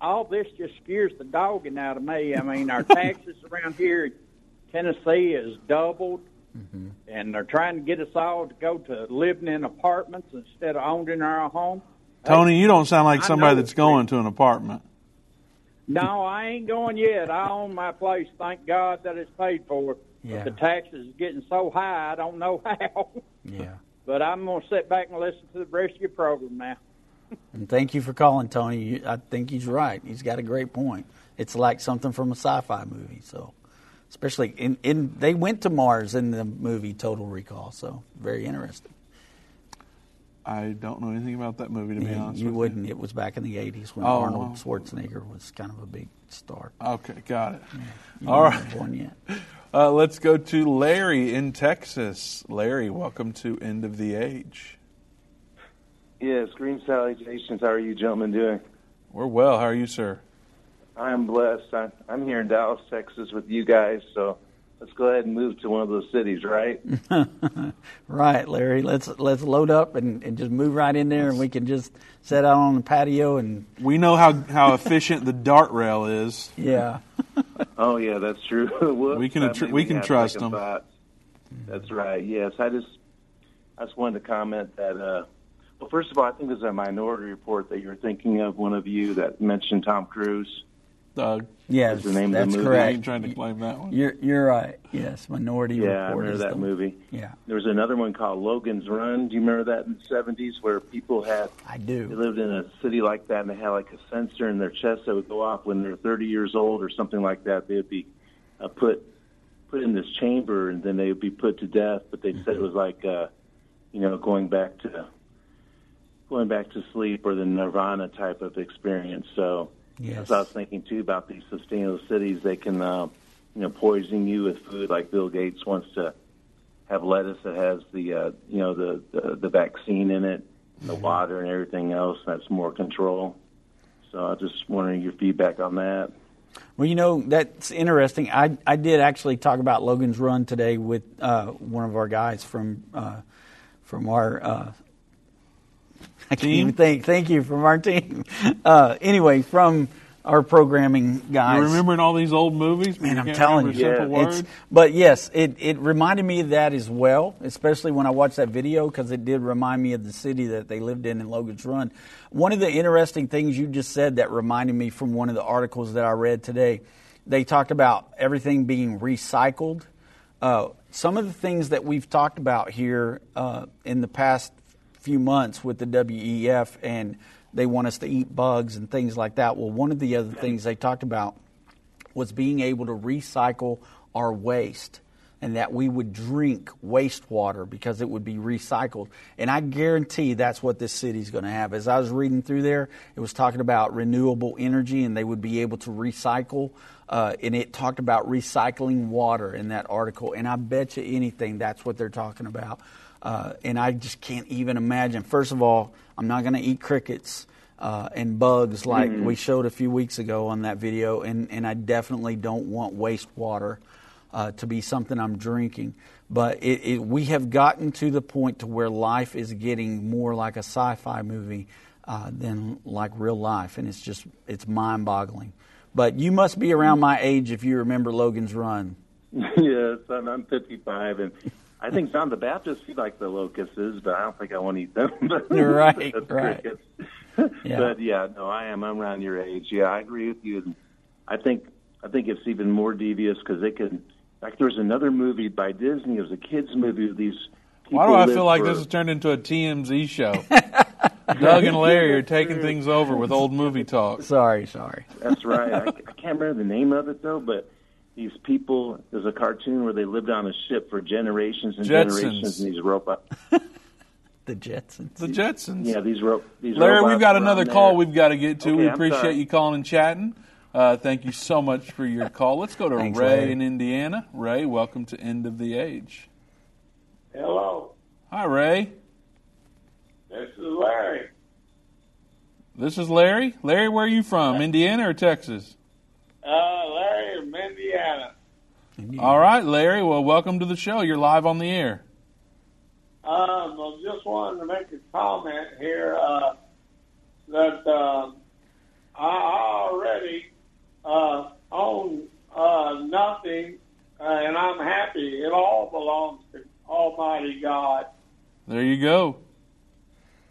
all this just scares the dogging out of me. I mean, our taxes around here in Tennessee is doubled mm-hmm. and they're trying to get us all to go to living in apartments instead of owning our own home. Tony, you don't sound like somebody that's going to an apartment. No, I ain't going yet. I own my place. Thank God that it's paid for. Yeah. But the taxes is getting so high, I don't know how. Yeah. But I'm going to sit back and listen to the rest of your program now. And thank you for calling, Tony. You, I think he's right. He's got a great point. It's like something from a sci-fi movie. So, especially in, in they went to Mars in the movie Total Recall. So, very interesting. I don't know anything about that movie, to be Yeah, honest you with wouldn't. It was back in the '80s when Oh, Arnold. Schwarzenegger was kind of a big star. Okay, got it. You All born yet. Uh, let's go to Larry in Texas. Larry, welcome to End of the Age. Yes, green salutations. How are you gentlemen doing? We're well. How are you, sir? I'm blessed. I, I'm here in Dallas, Texas with you guys, so let's go ahead and move to one of those cities, right? right, Larry. Let's let's load up and, and just move right in there, and we can just sit out on the patio and We know how, how efficient the DART rail is. yeah. oh, yeah, that's true. Whoops, We can I attr- we can trust them. thoughts. That's right. Yes, I just I just wanted to comment that. Uh, well, first of all, I think there's a minority report that you're thinking of. One of you that mentioned Tom Cruise. Doug. Yes, Is the name of the that's movie. correct. I ain't trying to claim that one. You're you're right. Yes, Minority Yeah, I Report. remember is that the- movie. Yeah, There was another one called Logan's Run. Do you remember that in the 70s where people had I do. They lived in a city like that, and they had like a sensor in their chest that would go off when they're 30 years old or something like that. They would be uh, put put in this chamber, and then they would be put to death. But they said it was like, uh, you know, going back to going back to sleep or the nirvana type of experience. So Yes. that's what I was thinking too about these sustainable cities. They can, uh, you know, poison you with food. Like Bill Gates wants to have lettuce that has the, uh, you know, the, the the vaccine in it, the water and everything else. That's more control. So I just wondering your feedback on that. Well, you know that's interesting. I I did actually talk about Logan's Run today with uh, one of our guys from uh, from our. Uh, I can't even think. Thank you from our team. Uh, anyway, from our programming guys. You remembering all these old movies? Man, I'm telling you. words? but yes, it, it reminded me of that as well, especially when I watched that video because it did remind me of the city that they lived in in Logan's Run. One of the interesting things you just said that reminded me from one of the articles that I read today, they talked about everything being recycled. Uh, some of the things that we've talked about here uh, in the past few months with the WEF and they want us to eat bugs and things like that. Well, one of the other things they talked about was being able to recycle our waste and that we would drink wastewater because it would be recycled. And I guarantee that's what this city's going to have. As I was reading through there, it was talking about renewable energy and they would be able to recycle. Uh, and it talked about recycling water in that article. And I bet you anything that's what they're talking about. Uh, and I just can't even imagine. First of all, I'm not going to eat crickets uh, and bugs like Mhm. we showed a few weeks ago on that video, and, and I definitely don't want wastewater uh, to be something I'm drinking. But it, it, we have gotten to the point to where life is getting more like a sci-fi movie uh, than like real life, and it's just it's mind-boggling But you must be around my age if you remember Logan's Run. yes, I'm, I'm 55, and I think John the Baptist he liked the locusts, but I don't think I want to eat them. right, That's right. crickets. Yeah. But yeah, no, I am. I'm around your age. Yeah, I agree with you. And I think I think it's even more devious because they could. Like there was another movie by Disney. It was a kids movie. With these. Why do I feel like for- this has turned into a TMZ show? Doug and Larry are taking things over with old movie talk. Sorry, sorry. That's right. I, I can't remember the name of it though, but these people. There's a cartoon where they lived on a ship for generations and Jetsons. generations, and these robots. The Jetsons. The Jetsons. Yeah, these ro- these. Larry, robots we've got around another there. call we've got to get to. Okay, we I'm appreciate sorry. you calling and chatting. Uh, thank you so much for your call. Let's go to Thanks, Ray Larry. in Indiana. Ray, welcome to End of the Age. Hello, Hi, Ray. this is Larry. This is Larry. Larry, where are you from? Indiana or Texas? Uh, Larry from Indiana. All right, Larry. Well, welcome to the show. You're live on the air. Um, I just wanted to make a comment here uh, that uh, I already uh, own uh, nothing, uh, and I'm happy. It all belongs to Almighty God. There you go.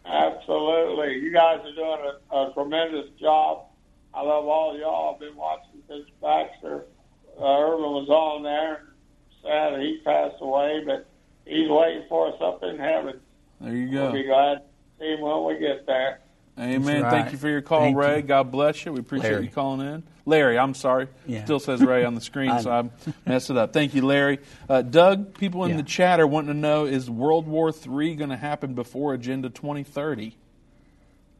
Absolutely. You guys are doing a, a tremendous job. I love all y'all. I've been watching since Baxter. Uh, Irvin was on there. Sad that he passed away, but he's waiting for us up in heaven. There you go. We'll go. be glad to see him when we get there. Amen. Right. Thank you for your call, Thank Ray. you. God bless you. We appreciate Larry. you calling in. Larry, I'm sorry. Yeah. Still says Ray on the screen, I so I messed it up. Thank you, Larry. Uh, Doug, people in Yeah. the chat are wanting to know is World War III going to happen before Agenda 2030?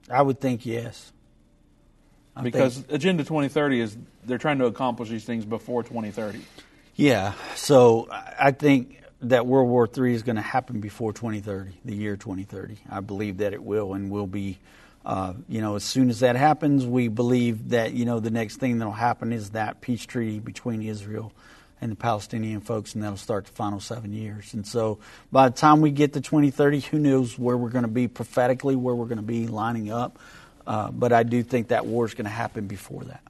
I would think yes. I Because Agenda 2030 is they're trying to accomplish these things before 2030. Yeah. So I I think that World War III is going to happen before 2030, the year 2030. I believe that it will and will be. Uh, you know, as soon as that happens, we believe that you know the next thing that'll happen is that peace treaty between Israel and the Palestinian folks, and that'll start the final seven years. And so, by the time we get to 2030, who knows where we're going to be prophetically, where we're going to be lining up. Uh, but I do think that war is going to happen before that.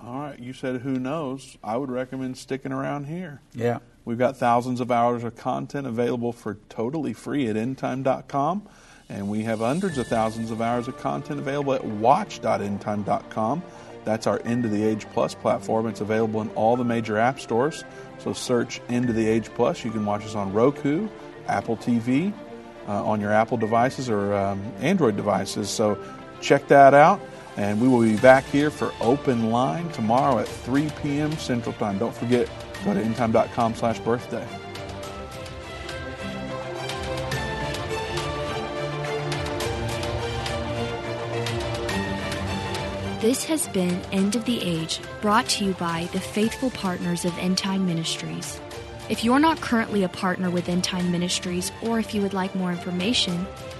All right, you said who knows. I would recommend sticking around here. Yeah. We've got thousands of hours of content available for totally free at endtime.com. And we have hundreds of thousands of hours of content available at watch.endtime.com. That's our End of the Age Plus platform. It's available in all the major app stores. So search End of the Age Plus. You can watch us on Roku, Apple TV, uh, on your Apple devices or um, Android devices. So check that out. And we will be back here for Open Line tomorrow at 3 p.m. Central Time. Don't forget, go to endtime.com slash birthday. This has been End of the Age, brought to you by the faithful partners of End Time Ministries. If you're not currently a partner with End Time Ministries, or if you would like more information,